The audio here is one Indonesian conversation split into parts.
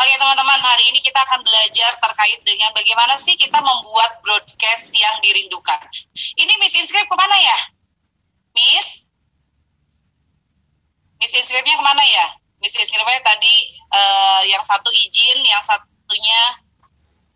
Oke teman-teman, hari ini kita akan belajar terkait dengan bagaimana sih kita membuat broadcast yang dirindukan. Ini Miss Inscript ke mana ya? Miss? Miss Inscriptnya ke mana ya? Miss Inscriptnya tadi uh, yang satu izin, yang satunya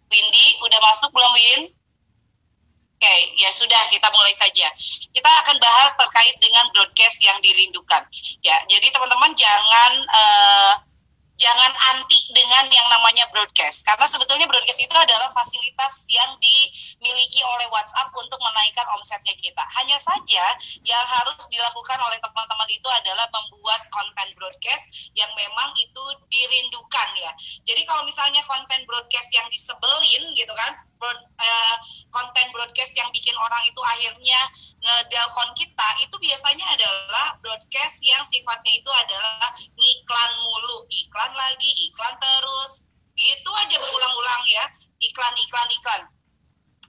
Windy. Udah masuk belum Win? Oke, okay, ya sudah kita mulai saja. Kita akan bahas terkait dengan broadcast yang dirindukan. Ya, jadi teman-teman jangan uh, jangan anti dengan yang namanya broadcast karena sebetulnya broadcast itu adalah fasilitas yang dimiliki oleh WhatsApp untuk menaikkan omsetnya kita. Hanya saja yang harus dilakukan oleh teman-teman itu adalah membuat konten broadcast yang memang itu dirindukan ya. Jadi kalau misalnya konten broadcast yang disebelin gitu kan, broad, uh, konten broadcast yang bikin orang itu akhirnya ngedelkon kita itu biasanya adalah broadcast yang sifatnya itu adalah ngiklan mulu, iklan iklan lagi, iklan terus. Gitu aja berulang-ulang ya. Iklan, iklan, iklan.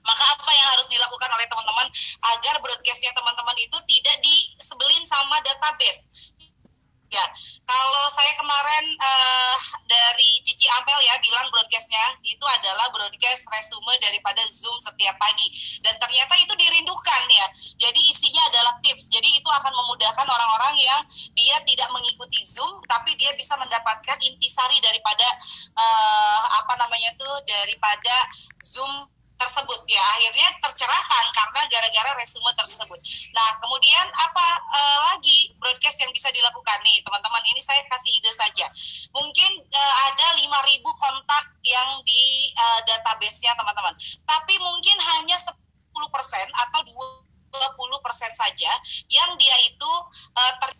Maka apa yang harus dilakukan oleh teman-teman agar broadcastnya teman-teman itu tidak disebelin sama database. Ya, kalau saya kemarin uh, dari Cici Amel ya bilang broadcastnya itu adalah broadcast resume daripada Zoom setiap pagi dan ternyata itu dirindukan ya. Jadi isinya adalah tips. Jadi itu akan memudahkan orang-orang yang dia tidak mengikuti Zoom tapi dia bisa mendapatkan intisari daripada uh, apa namanya tuh daripada Zoom tersebut ya akhirnya tercerahkan karena gara-gara resume tersebut. Nah kemudian apa uh, lagi bisa dilakukan nih teman-teman ini saya kasih ide saja. Mungkin uh, ada 5.000 kontak yang di uh, database-nya teman-teman. Tapi mungkin hanya 10% atau 20% saja yang dia itu uh, ter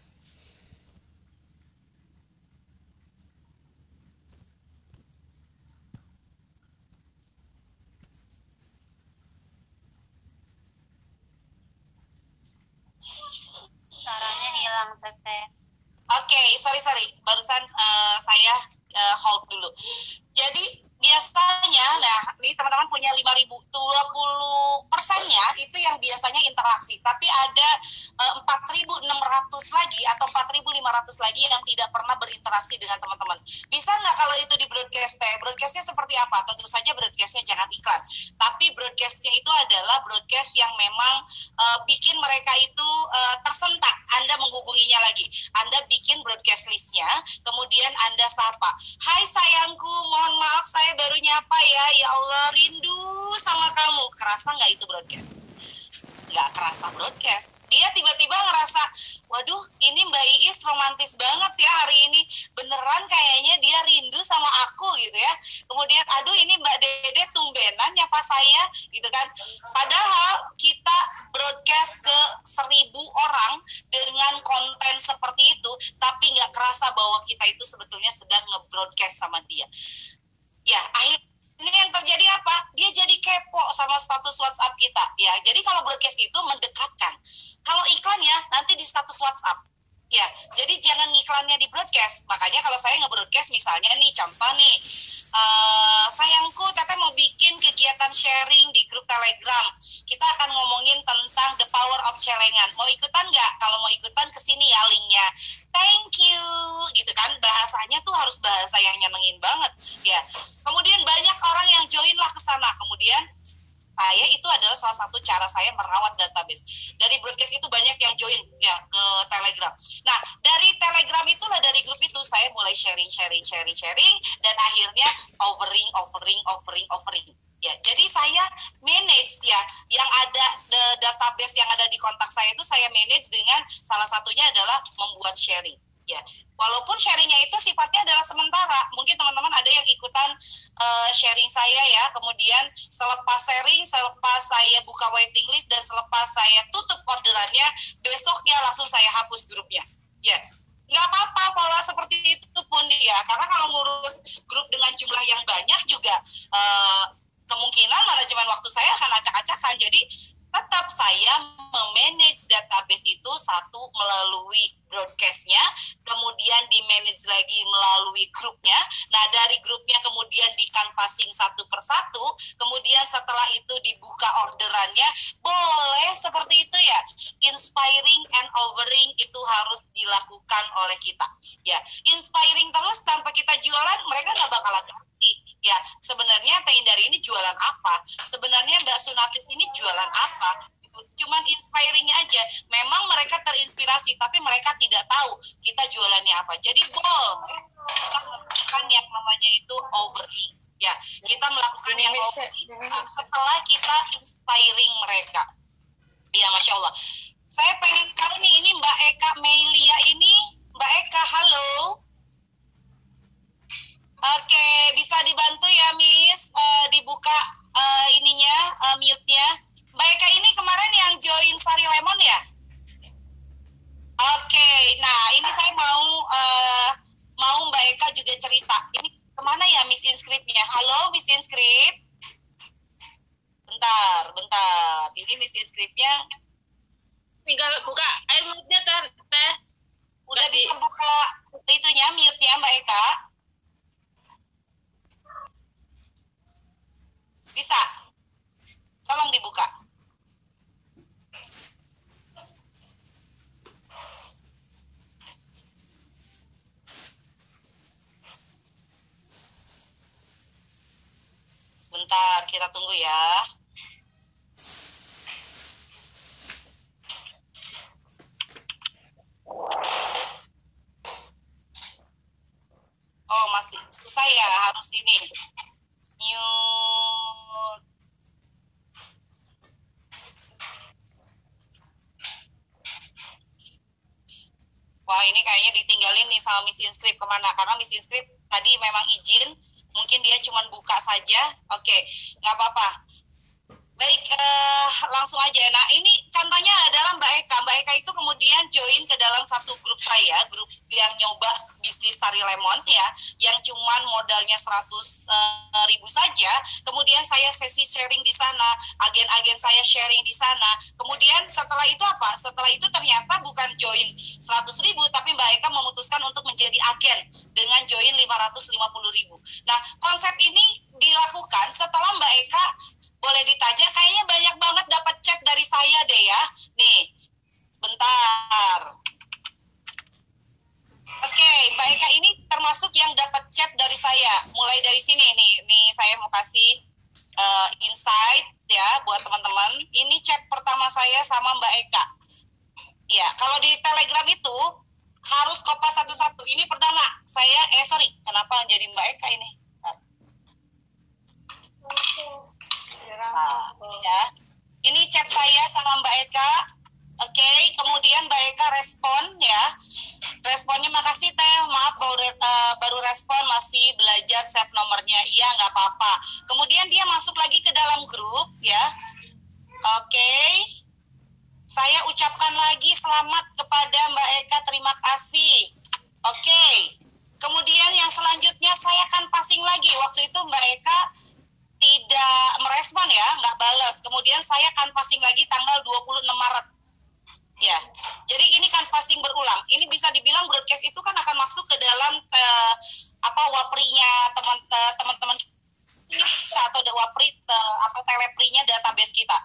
hilang teteh. Oke, okay, sorry sorry, barusan uh, saya uh, hold dulu. Jadi biasanya, nah ini teman-teman punya 5.000, 20 persennya itu yang biasanya interaksi, tapi ada uh, eh, 4.600 lagi atau 4.500 lagi yang tidak pernah berinteraksi dengan teman-teman. Bisa nggak kalau itu di broadcast? Broadcastnya seperti apa? Tentu saja broadcastnya jangan iklan, tapi broadcastnya itu adalah broadcast yang memang uh, bikin mereka itu uh, tersentak. Anda menghubunginya lagi, Anda bikin broadcast listnya, kemudian Anda sapa, Hai sayangku, mohon maaf saya baru nyapa ya, ya Allah rindu sama kamu. Kerasa nggak itu broadcast? Nggak kerasa broadcast. Dia tiba-tiba ngerasa, waduh ini Mbak Iis romantis banget ya hari ini. Beneran kayaknya dia rindu sama aku gitu ya. Kemudian, aduh ini Mbak Dede tumbenan nyapa saya gitu kan. Padahal kita broadcast ke seribu orang dengan konten seperti itu, tapi nggak kerasa bahwa kita itu sebetulnya sedang nge-broadcast sama dia ya akhirnya yang terjadi apa dia jadi kepo sama status WhatsApp kita ya jadi kalau broadcast itu mendekatkan kalau iklan ya nanti di status WhatsApp ya jadi jangan iklannya di broadcast makanya kalau saya nge-broadcast misalnya nih contoh nih Uh, sayangku, Teteh mau bikin kegiatan sharing di grup Telegram. Kita akan ngomongin tentang the power of celengan. Mau ikutan nggak? Kalau mau ikutan, ke sini ya linknya. Thank you, gitu kan? Bahasanya tuh harus bahasa yang nyenengin banget, ya. Kemudian banyak orang yang join lah ke sana. Kemudian saya itu adalah salah satu cara saya merawat database. Dari broadcast itu banyak yang join ya ke Telegram. Nah, dari Telegram itulah dari grup itu saya mulai sharing sharing sharing sharing dan akhirnya offering offering offering offering. Ya, jadi saya manage ya yang ada the database yang ada di kontak saya itu saya manage dengan salah satunya adalah membuat sharing ya walaupun sharingnya itu sifatnya adalah sementara. Mungkin teman-teman ada yang ikutan uh, sharing saya ya. Kemudian selepas sharing selepas saya buka waiting list dan selepas saya tutup orderannya besoknya langsung saya hapus grupnya. Ya nggak apa-apa pola seperti itu pun ya karena kalau ngurus grup dengan jumlah yang banyak juga uh, kemungkinan manajemen waktu saya akan acak-acakan. Jadi tetap saya memanage database itu satu melalui broadcastnya, kemudian di manage lagi melalui grupnya. Nah dari grupnya kemudian di canvassing satu persatu, kemudian setelah itu dibuka orderannya, boleh seperti itu ya. Inspiring and overing itu harus dilakukan oleh kita. Ya, inspiring terus tanpa kita jualan, mereka nggak bakalan sebenarnya Teh Indari ini jualan apa sebenarnya Mbak Sunatis ini jualan apa gitu. cuman inspiring aja. Memang mereka terinspirasi tapi mereka tidak tahu kita jualannya apa. Jadi goal kita melakukan yang namanya itu overthink ya kita melakukan yang overthink setelah kita inspiring mereka. Ya masya Allah. Saya pengen tahu nih ini Mbak Eka Melia ini Mbak Eka halo. Oke, bisa dibantu ya, Miss, uh, dibuka uh, ininya, uh, mute-nya. Mbak Eka ini kemarin yang join Sari Lemon ya? Oke, nah ini saya mau uh, mau Mbak Eka juga cerita. Ini ke mana ya Miss Inscript-nya? Halo, Miss Inscript. Bentar, bentar. Ini Miss Inscript-nya. Tinggal buka air mute-nya teh. teh. Udah Tadi. bisa buka itunya, mute-nya Mbak Eka? Bisa. Tolong dibuka. Sebentar, kita tunggu ya. Oh, masih susah ya harus ini. Mute. Wah ini kayaknya ditinggalin nih sama Miss Inscript ke mana? Karena Miss Inscript tadi memang izin, mungkin dia cuma buka saja. Oke, nggak apa-apa. Baik, eh, langsung aja. Nah, ini contohnya adalah Mbak Eka. Mbak Eka itu kemudian join ke dalam satu grup saya, grup yang nyoba bisnis sari lemon ya, yang cuman modalnya 100 eh, ribu saja. Kemudian saya sesi sharing di sana, agen-agen saya sharing di sana. Kemudian setelah itu apa? Setelah itu ternyata bukan join 100 ribu, tapi Mbak Eka memutuskan untuk menjadi agen dengan join 550 ribu. Nah, konsep ini dilakukan setelah Mbak Eka boleh ditanya kayaknya banyak banget dapat chat dari saya deh ya. Nih, sebentar. Oke, Mbak Eka ini termasuk yang dapat chat dari saya. Mulai dari sini nih, nih saya mau kasih eh, insight ya buat teman-teman. Ini chat pertama saya sama Mbak Eka. Ya, kalau di Telegram itu harus kopas satu-satu. Ini pertama, saya eh sorry, kenapa jadi Mbak Eka ini? Ya. Ini chat saya sama Mbak Eka. Oke, kemudian Mbak Eka respon ya. Responnya makasih teh, maaf baru eh, baru respon masih belajar save nomornya. Iya nggak apa-apa. Kemudian dia masuk lagi ke dalam grup ya. Oke. Saya ucapkan lagi selamat kepada Mbak Eka, terima kasih. Oke. Kemudian yang selanjutnya saya akan passing lagi. Waktu itu Mbak Eka tidak merespon ya, nggak balas. Kemudian saya akan passing lagi tanggal 26 Maret. Ya, jadi ini kan passing berulang. Ini bisa dibilang broadcast itu kan akan masuk ke dalam eh, apa waprinya teman eh, teman-teman kita atau wapri eh, apa teleprinya database kita.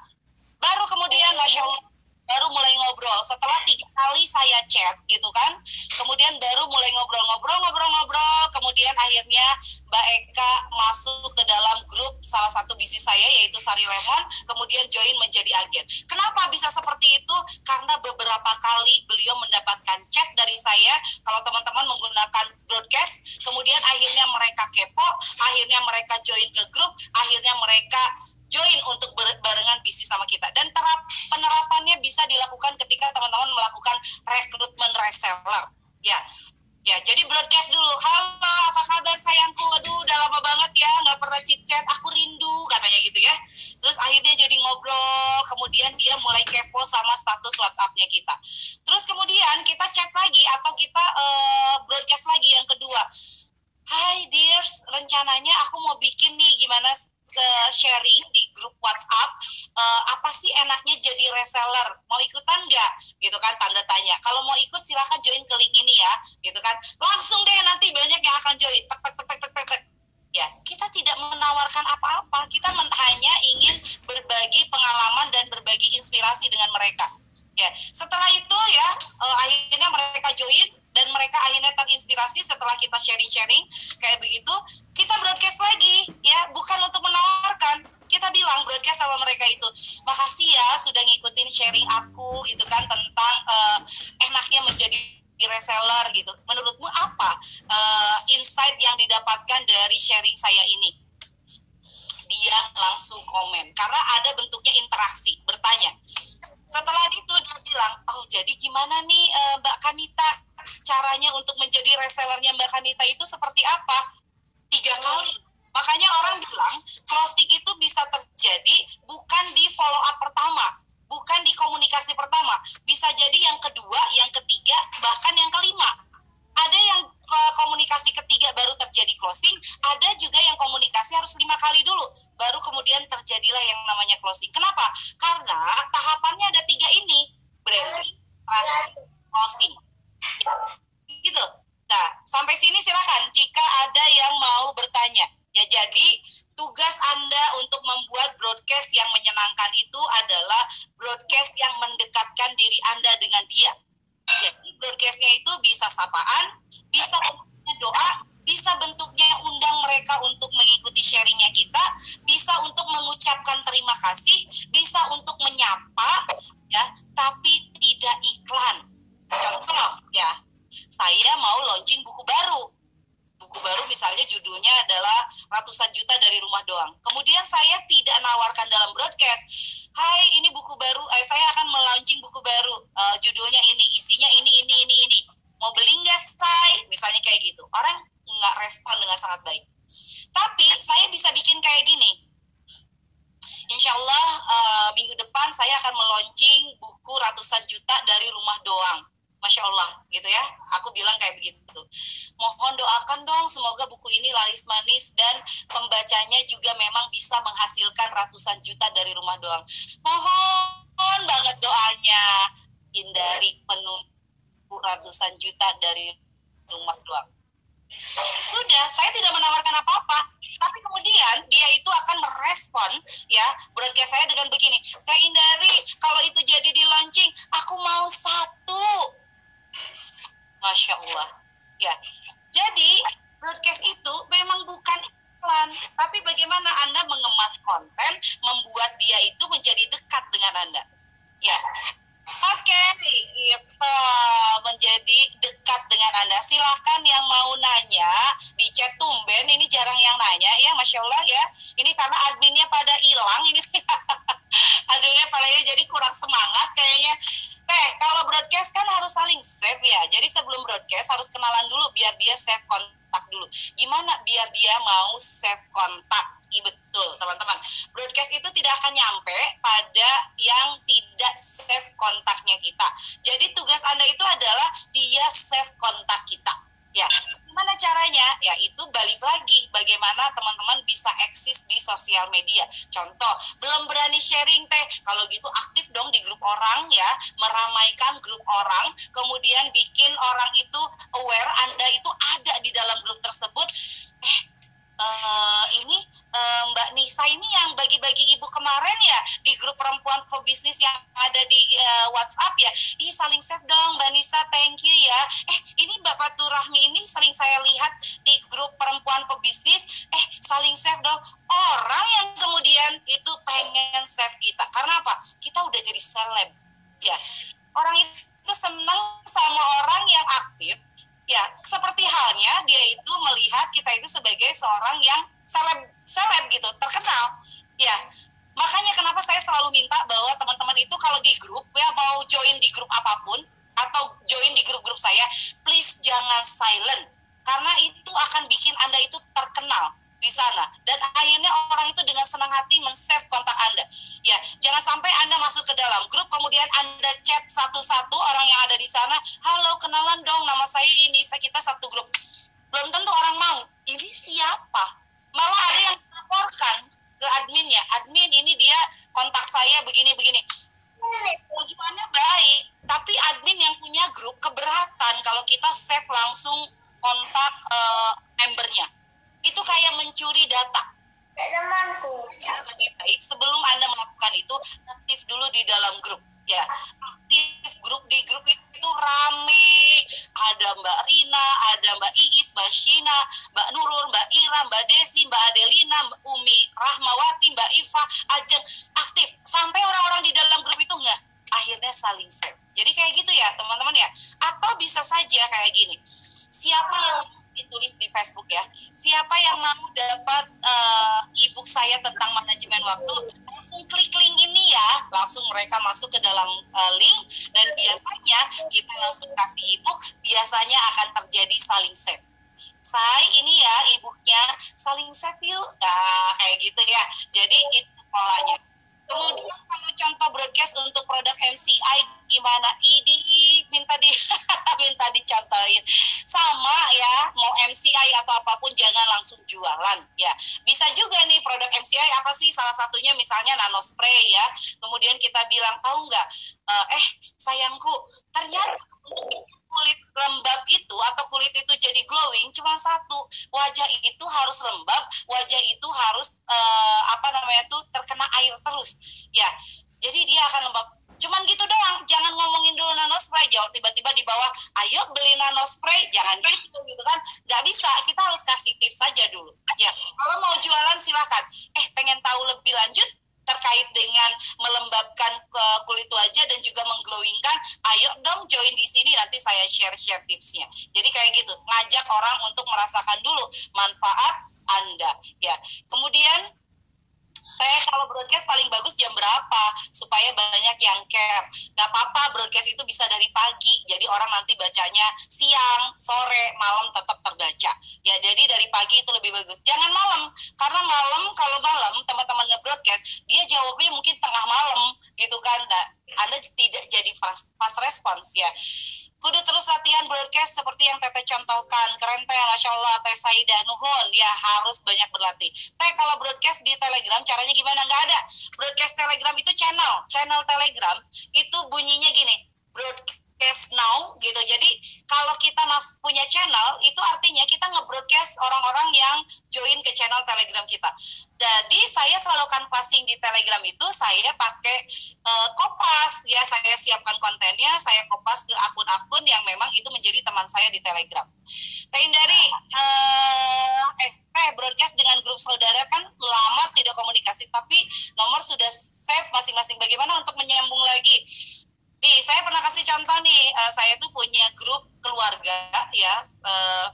Baru kemudian masya Allah baru mulai ngobrol. Setelah tiga kali saya chat gitu kan. Kemudian baru mulai ngobrol-ngobrol ngobrol-ngobrol kemudian akhirnya Mbak Eka masuk ke dalam grup salah satu bisnis saya yaitu Sari Lemon kemudian join menjadi agen. Kenapa bisa seperti itu? Karena beberapa kali beliau mendapatkan chat dari saya kalau teman-teman menggunakan broadcast kemudian akhirnya mereka kepo akhirnya mereka join ke grup akhirnya mereka join untuk barengan bisnis sama kita. Dan terap penerapannya bisa dilakukan ketika teman-teman melakukan rekrutmen reseller. Ya ya jadi broadcast dulu. Halo apa kabar sayangku? Aduh udah lama banget ya nggak pernah chit chat aku rindu katanya gitu ya terus akhirnya jadi ngobrol kemudian dia mulai kepo sama status WhatsAppnya kita terus kemudian kita chat lagi atau kita eh, broadcast lagi yang kedua Hai dears, rencananya aku mau bikin nih gimana eh, sharing di grup WhatsApp eh, apa sih enaknya jadi reseller mau ikutan nggak gitu kan tanda tanya kalau mau ikut silahkan join ke link ini ya gitu kan langsung deh nanti banyak yang akan join tek tek tek tek tek tek, tek. ya kita tidak menawarkan apa-apa kita men- hanya ingin berbagi pengalaman dan berbagi inspirasi dengan mereka ya setelah itu ya eh, akhirnya mereka join dan mereka akhirnya terinspirasi setelah kita sharing-sharing kayak begitu kita broadcast lagi ya bukan sama mereka itu makasih ya sudah ngikutin sharing aku gitu kan tentang uh, enaknya menjadi reseller gitu. Menurutmu apa uh, insight yang didapatkan dari sharing saya ini? Dia langsung komen. Karena ada bentuknya interaksi bertanya. Setelah itu dia bilang oh jadi gimana nih uh, Mbak Kanita? Caranya untuk menjadi resellernya Mbak Kanita itu seperti apa? Tiga kali makanya orang bilang closing itu bisa terjadi bukan di follow up pertama bukan di komunikasi pertama bisa jadi yang kedua yang ketiga bahkan yang kelima ada yang komunikasi ketiga baru terjadi closing, ada juga yang komunikasi harus lima kali dulu, baru kemudian terjadilah yang namanya closing. Kenapa? Karena tahapannya ada tiga ini, branding, trust, closing. Gitu. Nah, sampai sini jadi tugas Anda untuk membuat broadcast yang menyenangkan itu adalah broadcast yang mendekatkan diri Anda dengan dia jadi broadcastnya itu bisa sapaan, bisa bentuknya doa, bisa bentuknya undang mereka untuk mengikuti sharingnya kita, bisa untuk mengucapkan terima kasih, bisa untuk menyapa, ya, tapi tidak iklan. Contoh, ya, saya mau launching buku baru. Buku baru misalnya judulnya adalah ratusan juta dari rumah doang. Kemudian saya tidak nawarkan dalam broadcast, Hai, ini buku baru, eh, saya akan melaunching buku baru, uh, judulnya ini, isinya ini, ini, ini, ini. Mau beli nggak, say? Misalnya kayak gitu. Orang nggak respon dengan sangat baik. Tapi saya bisa gini. Insya Allah uh, minggu depan saya akan meluncing buku ratusan juta dari rumah doang. Masya Allah gitu ya. Aku bilang kayak begitu. Mohon doakan dong semoga buku ini laris manis dan pembacanya juga memang bisa menghasilkan ratusan juta dari rumah doang. Mohon banget doanya. Hindari penuh ratusan juta dari rumah doang. Sudah, saya tidak menawarkan apa-apa. Tapi kemudian dia itu akan merespon ya broadcast saya dengan begini. Teh Indari, kalau itu jadi di launching, aku mau satu Masya Allah. Ya, jadi broadcast itu memang bukan iklan, tapi bagaimana Anda mengemas konten, membuat dia itu menjadi dekat dengan Anda. Ya, Allah ya. Ini karena adminnya pada hilang, ini adminnya pada jadi kurang semangat kayaknya. Teh, kalau broadcast kan harus saling save ya. Jadi sebelum broadcast harus kenalan dulu biar dia save kontak dulu. Gimana biar dia mau save kontak? Iya betul, teman-teman. Broadcast itu tidak akan nyampe pada yang tidak save kontaknya kita. Jadi tugas Anda itu adalah dia save kontak kita. Ya, gimana caranya? Ya itu balik lagi bagaimana teman-teman bisa eksis di sosial media. Contoh, belum berani sharing teh, kalau gitu aktif dong di grup orang ya, meramaikan grup orang, kemudian bikin orang itu aware Anda itu ada di dalam grup tersebut. Eh, uh, ini uh, Mbak Nisa ini yang bagi-bagi ibu kemarin ya di grup perempuan pebisnis yang ada di uh, WhatsApp ya. Ih saling save dong Mbak Nisa, thank you ya. Eh ini Bapak Turahmi ini sering saya lihat di grup perempuan pebisnis, eh saling save dong. Orang yang kemudian itu pengen save kita. Karena apa? Kita udah jadi seleb. Ya. Orang itu senang sama orang yang aktif, ya seperti halnya dia itu melihat kita itu sebagai seorang yang seleb seleb gitu terkenal. Ya makanya kenapa saya selalu minta bahwa teman-teman itu kalau di grup ya mau join di grup apa pun atau join di grup-grup saya please jangan silent. Karena itu akan bikin anda itu terkenal di sana. Dan akhirnya orang itu dengan senang hati men-save kontak Anda. Ya, jangan sampai Anda masuk ke dalam grup kemudian Anda chat satu-satu orang yang ada di sana, "Halo, kenalan dong, nama saya ini, saya kita satu grup." Belum tentu orang mau. Ini siapa? Malah ada yang melaporkan ke adminnya, "Admin, ini dia kontak saya begini-begini." Tujuannya baik, tapi admin yang punya grup keberatan kalau kita save langsung kontak uh, membernya itu kayak mencuri data. Kayak temanku. Ya, lebih baik sebelum Anda melakukan itu, aktif dulu di dalam grup. Ya, aktif grup di grup itu rame. Ada Mbak Rina, ada Mbak Iis, Mbak Shina, Mbak Nurul, Mbak Ira, Mbak Desi, Mbak Adelina, Mbak Umi, Rahmawati, Mbak Iva, Ajeng. Aktif. Sampai orang-orang di dalam grup itu enggak. Akhirnya saling share Jadi kayak gitu ya teman-teman ya. Atau bisa saja kayak gini. Siapa yang ditulis di Facebook ya. Siapa yang mau dapat uh, e-book saya tentang manajemen waktu, langsung klik link ini ya. Langsung mereka masuk ke dalam uh, link dan biasanya kita langsung kasih e-book, biasanya akan terjadi saling save. Saya ini ya e-booknya saling save yuk. Nah, kayak gitu ya. Jadi itu polanya. Kemudian kalau contoh broadcast untuk produk MCI gimana? IDI minta di minta dicontohin. Sama ya, mau MCI atau apa pun jangan langsung jualan ya. Bisa juga nih produk MCI apa sih? Salah satunya misalnya nano spray ya. Kemudian kita bilang tahu nggak? Uh, eh sayangku, ternyata untuk kulit lembab itu atau kulit itu jadi glowing cuma satu. Wajah itu harus lembab wajah itu harus uh, apa namanya tuh terkena air terus. Ya jadi dia akan lembab. Cuman gitu doang jangan ngomongin dulu nano spray jauh tiba-tiba di bawah ayo beli nano spray jangan gitu gitu kan. Nggak bisa kita harus kasih tips saja dulu. Ya kalau mau jualan silahkan eh pengen tahu lebih lanjut terkait dengan melembabkan uh, kulit wajah dan juga mengglowingkan, ayo dong join di sini nanti saya share-share tipsnya. Jadi kayak gitu, ngajak orang untuk merasakan dulu manfaat Anda ya. Kemudian saya kalau broadcast paling bagus jam berapa supaya banyak yang care. Gak apa-apa broadcast itu bisa dari pagi, jadi orang nanti bacanya siang, sore, malam tetap terbaca. Ya jadi dari pagi itu lebih bagus. Jangan malam, karena malam kalau malam teman-teman nge-broadcast, dia jawabnya mungkin tengah malam gitu kan. Nah, anda tidak jadi fast, fast respon ya kudu terus latihan broadcast seperti yang Teteh contohkan. Keren Teh, Masya Allah, Teh Saida, Nuhun. Ya, harus banyak berlatih. Teh, kalau broadcast di Telegram, caranya gimana? Nggak ada. Broadcast Telegram itu channel. Channel Telegram itu bunyinya gini. Broadcast broadcast now gitu. Jadi kalau kita mas punya channel itu artinya kita nge-broadcast orang-orang yang join ke channel Telegram kita. Jadi saya kalau canvassing di Telegram itu saya pakai uh, kopas ya saya siapkan kontennya, saya kopas ke akun-akun yang memang itu menjadi teman saya di Telegram. Lain dari uh, eh eh broadcast dengan grup saudara kan lama tidak komunikasi tapi nomor sudah save masing-masing. Bagaimana untuk menyambung lagi? Nih, saya pernah kasih contoh nih, uh, saya tuh punya grup keluarga ya, uh,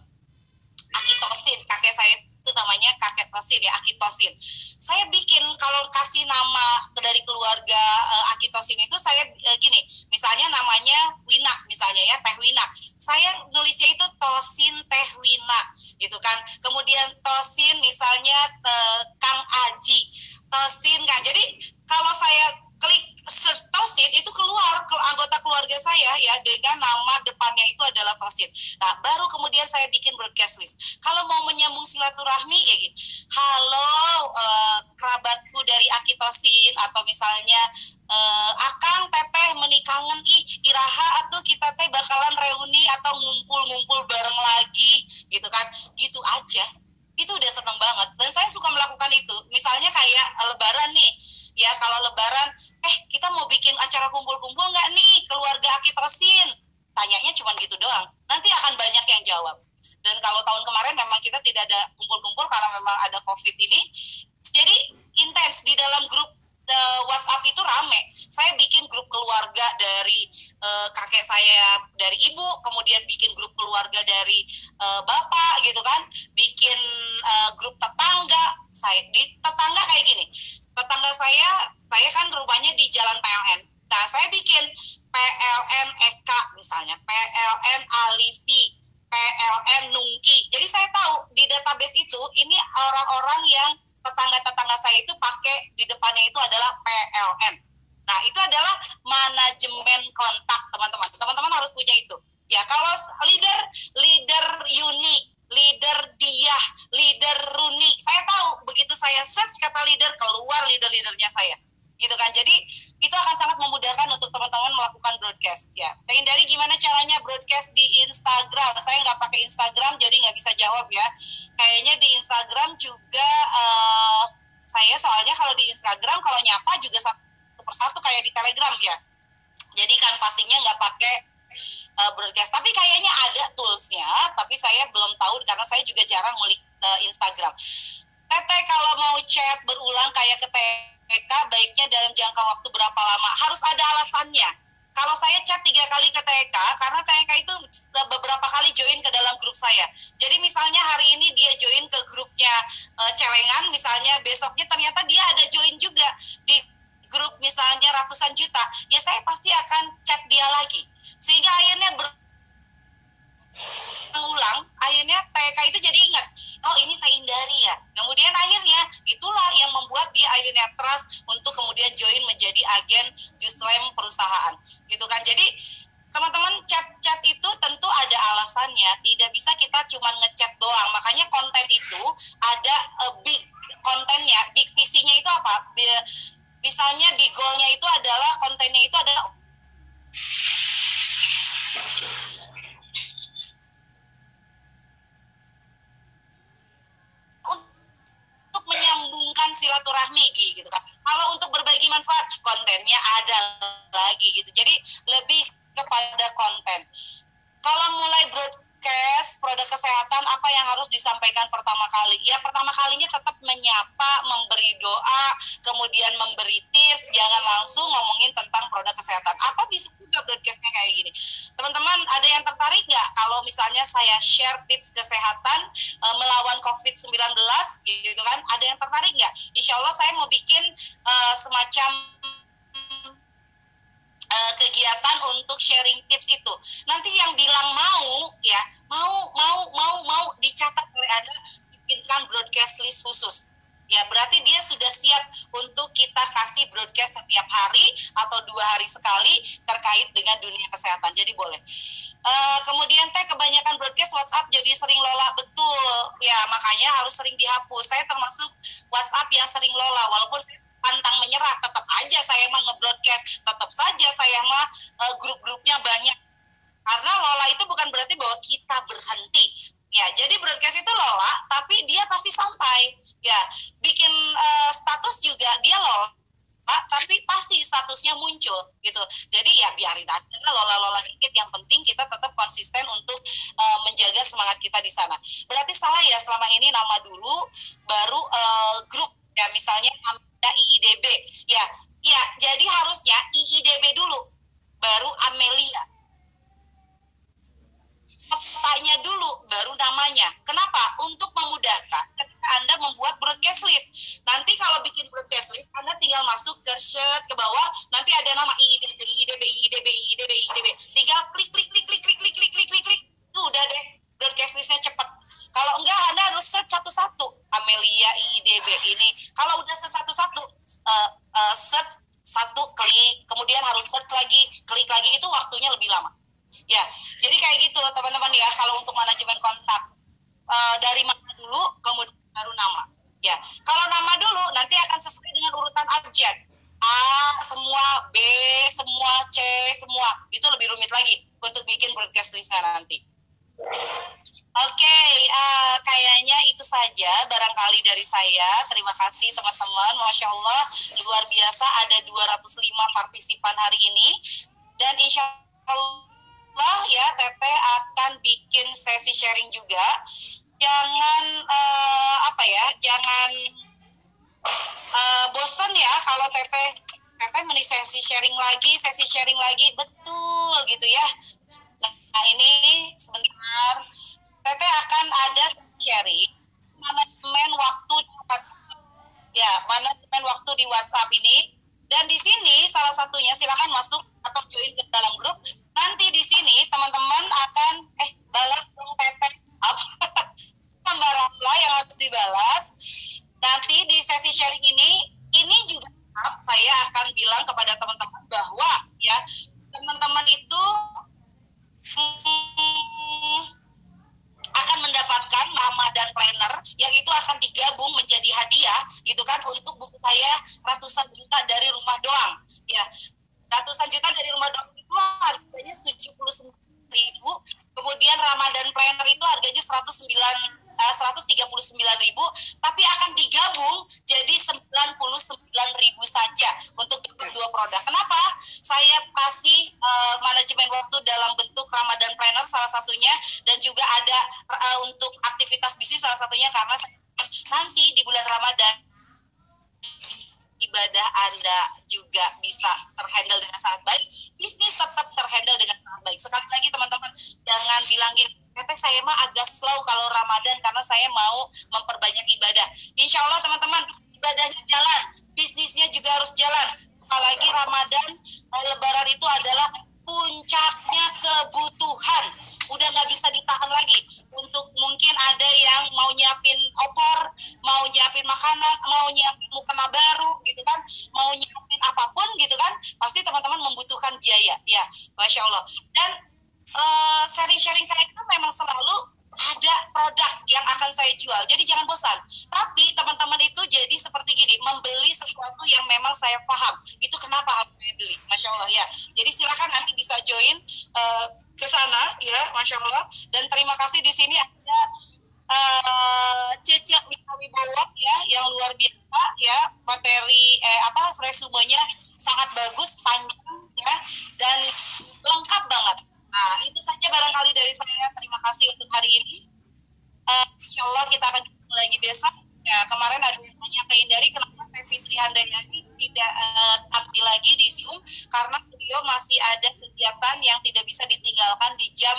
akitosin, kakek saya itu namanya kakek tosin ya, akitosin. Saya bikin kalau kasih nama dari keluarga uh, akitosin itu saya uh, gini, misalnya namanya Wina, misalnya ya, Teh Wina. Saya nulisnya itu Tosin Teh Wina, gitu kan. Kemudian Tosin misalnya uh, Kang Aji, Tosin kan. Jadi kalau saya klik search Tosin itu keluar ke anggota keluarga saya ya dengan nama depannya itu adalah Tosin. Nah baru kemudian saya bikin broadcast list. Kalau mau menyambung silaturahmi ya gitu. Halo uh, kerabatku dari Aki Tosin atau misalnya uh, Akang Teteh menikangen ih iraha atau kita teh bakalan reuni atau ngumpul-ngumpul bareng lagi gitu kan. Gitu aja. Itu udah seneng banget dan saya suka melakukan itu. Misalnya kayak lebaran nih ya kalau lebaran eh kita mau bikin acara kumpul-kumpul nggak nih keluarga Akitosin tanyanya cuma gitu doang. Nanti akan banyak yang jawab. Dan kalau tahun kemarin memang kita tidak ada kumpul-kumpul karena memang ada covid ini. Jadi intens di dalam grup uh, WhatsApp itu rame. Saya bikin grup keluarga dari uh, kakek saya dari ibu, kemudian bikin grup keluarga dari uh, bapak gitu kan, bikin uh, grup tetangga. Saya di tetangga kayak gini tetangga saya saya kan rumahnya di Jalan PLN nah saya bikin PLN Eka misalnya. PLN Alifi PLN Nungki. Jadi saya tahu di database itu ini orang-orang yang tetangga-tetangga saya itu pakai di depannya itu adalah PLN nah itu adalah manajemen kontak teman-teman teman-teman harus punya itu ya kalau leader leader Uni leader dia, leader Runi. Saya tahu begitu saya search kata leader keluar leader-leadernya saya. Gitu kan. Jadi itu akan sangat memudahkan untuk teman-teman melakukan broadcast ya. Tapi dari gimana caranya broadcast di Instagram? Saya nggak pakai Instagram jadi nggak bisa jawab ya. Kayaknya di Instagram juga uh, saya soalnya kalau di Instagram kalau nyapa juga satu persatu kayak di Telegram ya. Jadi kan pastinya nggak pakai uh, broadcast. Tapi kayaknya ada toolsnya, tapi saya belum tahu karena saya juga jarang ngulik uh, Instagram. Teteh kalau mau chat berulang kayak ke TK, baiknya dalam jangka waktu berapa lama? Harus ada alasannya. kalau saya chat tiga kali ke TK karena TK itu beberapa kali join ke dalam grup saya jadi misalnya hari ini dia join ke grupnya uh, celengan misalnya besoknya ternyata dia ada join juga di grup misalnya ratusan juta ya saya pasti akan chat dia lagi. Sehingga akhirnya ber ulang akhirnya TK itu jadi ingat oh ini Teh Indari ya. Kemudian akhirnya itulah yang membuat dia akhirnya trust untuk kemudian join menjadi agen Juslem perusahaan. Gitu kan? Jadi teman-teman chat-chat itu tentu ada alasannya tidak bisa kita cuma ngechat doang makanya konten itu ada uh, big kontennya big visinya itu apa misalnya big goalnya itu adalah kontennya itu adalah menyambungkan silaturahmi gitu kan. Kalau untuk berbagi manfaat kontennya ada lagi gitu. Jadi lebih kepada konten. Kalau mulai broad Kes produk kesehatan apa yang harus disampaikan pertama kali? Ya pertama kalinya tetap menyapa, memberi doa, kemudian memberi tips, jangan langsung ngomongin tentang produk kesehatan. Apa bisa juga broadcastnya kayak gini? Teman-teman ada yang tertarik nggak kalau misalnya saya share tips kesehatan e, melawan COVID-19 gitu kan? Ada yang tertarik nggak? Insya Allah saya mau bikin e, semacam uh, kegiatan untuk sharing tips itu. Nanti yang bilang mau ya, mau mau mau mau dicatat oleh Anda bikinkan broadcast list khusus. Ya, berarti dia sudah siap untuk kita kasih broadcast setiap hari atau dua hari sekali terkait dengan dunia kesehatan. Jadi boleh. Uh, kemudian teh kebanyakan broadcast WhatsApp jadi sering lola betul. Ya, makanya harus sering dihapus. Saya termasuk WhatsApp yang sering lola walaupun saya pantang menyerah tetap aja saya mah ngebroadcast tetap saja saya mah uh, grup-grupnya banyak karena Lola itu bukan berarti bahwa kita berhenti ya jadi broadcast itu Lola tapi dia pasti sampai ya bikin uh, status juga dia Lola tapi pasti statusnya muncul gitu. Jadi ya biarin aja lola-lola dikit. Yang penting kita tetap konsisten untuk uh, menjaga semangat kita di sana. Berarti salah ya selama ini nama dulu, baru uh, grup ya misalnya ada IIDB. Ya, ya jadi harusnya IIDB dulu, baru Amelia. Tanya dulu, baru namanya. Kenapa? Untuk memudahkan 205 partisipan hari ini. Dan insya Allah ya, Teteh akan bikin sesi sharing juga. Jangan, uh, apa ya, jangan uh, bosan ya kalau Teteh Teteh meni sesi sharing lagi, sesi sharing lagi. Betul gitu ya Nah ini sebentar, Teteh akan ada sharing manajemen waktu di WhatsApp. Ya, manajemen waktu di WhatsApp ini. Dan di sini salah satunya silakan masuk atau join ke dalam grup. Nanti di sini teman-teman akan eh balas dong Teteh apa Mbak yang harus dibalas. Nanti di sesi sharing ini ini juga saya akan bilang kepada teman-teman bahwa ya teman-teman itu akan mendapatkan nama dan planner yang itu akan digabung menjadi hadiah gitu kan untuk buku saya ratusan juta dari rumah doang ya ratusan juta dari rumah doang itu harganya tujuh puluh ribu. Kemudian Ramadan planner itu harganya 109 139 ribu, tapi akan digabung jalan. Apalagi Ramadan, eh, Lebaran itu adalah puncaknya kebutuhan udah nggak bisa ditahan lagi untuk mungkin ada yang mau nyiapin opor mau nyiapin makanan mau nyiapin mukena baru gitu kan mau nyiapin apa pun gitu kan pasti teman-teman membutuhkan biaya ya masya Allah dan eh, sharing-sharing saya itu memang selalu ada produk yang akan saya jual. Jadi jangan bosan. Tapi teman-teman itu jadi seperti gini, membeli sesuatu yang memang saya paham. Itu kenapa harus saya beli. Masya Allah ya. Jadi silakan nanti bisa join eh, ke sana ya, Masya Allah. Dan terima kasih di sini ada uh, Cece Wibawa ya, yang luar biasa ya. Materi eh apa resumenya sangat bagus, panjang ya, dan lengkap banget. Nah, itu barangkali dari saya. Terima kasih untuk hari ini. Eh, insya Allah kita akan ketemu lagi besok. Ya, kemarin ada yang tanya ke Indari kenapa Teh Fitri Handayani tidak eh, tampil lagi di Zoom karena beliau masih ada kegiatan yang tidak bisa ditinggalkan di jam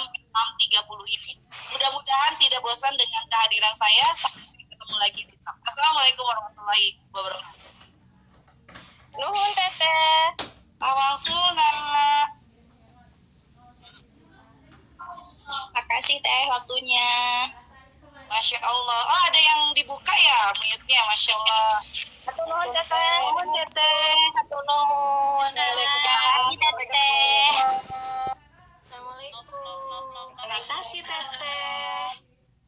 6.30 ini. Mudah-mudahan tidak bosan dengan kehadiran saya. Sampai ketemu lagi besok. Assalamualaikum warahmatullahi wabarakatuh. Nuhun teteh. Awang Suna. Makasih teh waktunya. Masya Allah. Oh, ada yang dibuka ya mute-nya, Masya Allah. Nuhun teteh. Nuhun teteh. Satu nuhun. Makasih teteh. Assalamualaikum. Terima kasih teteh.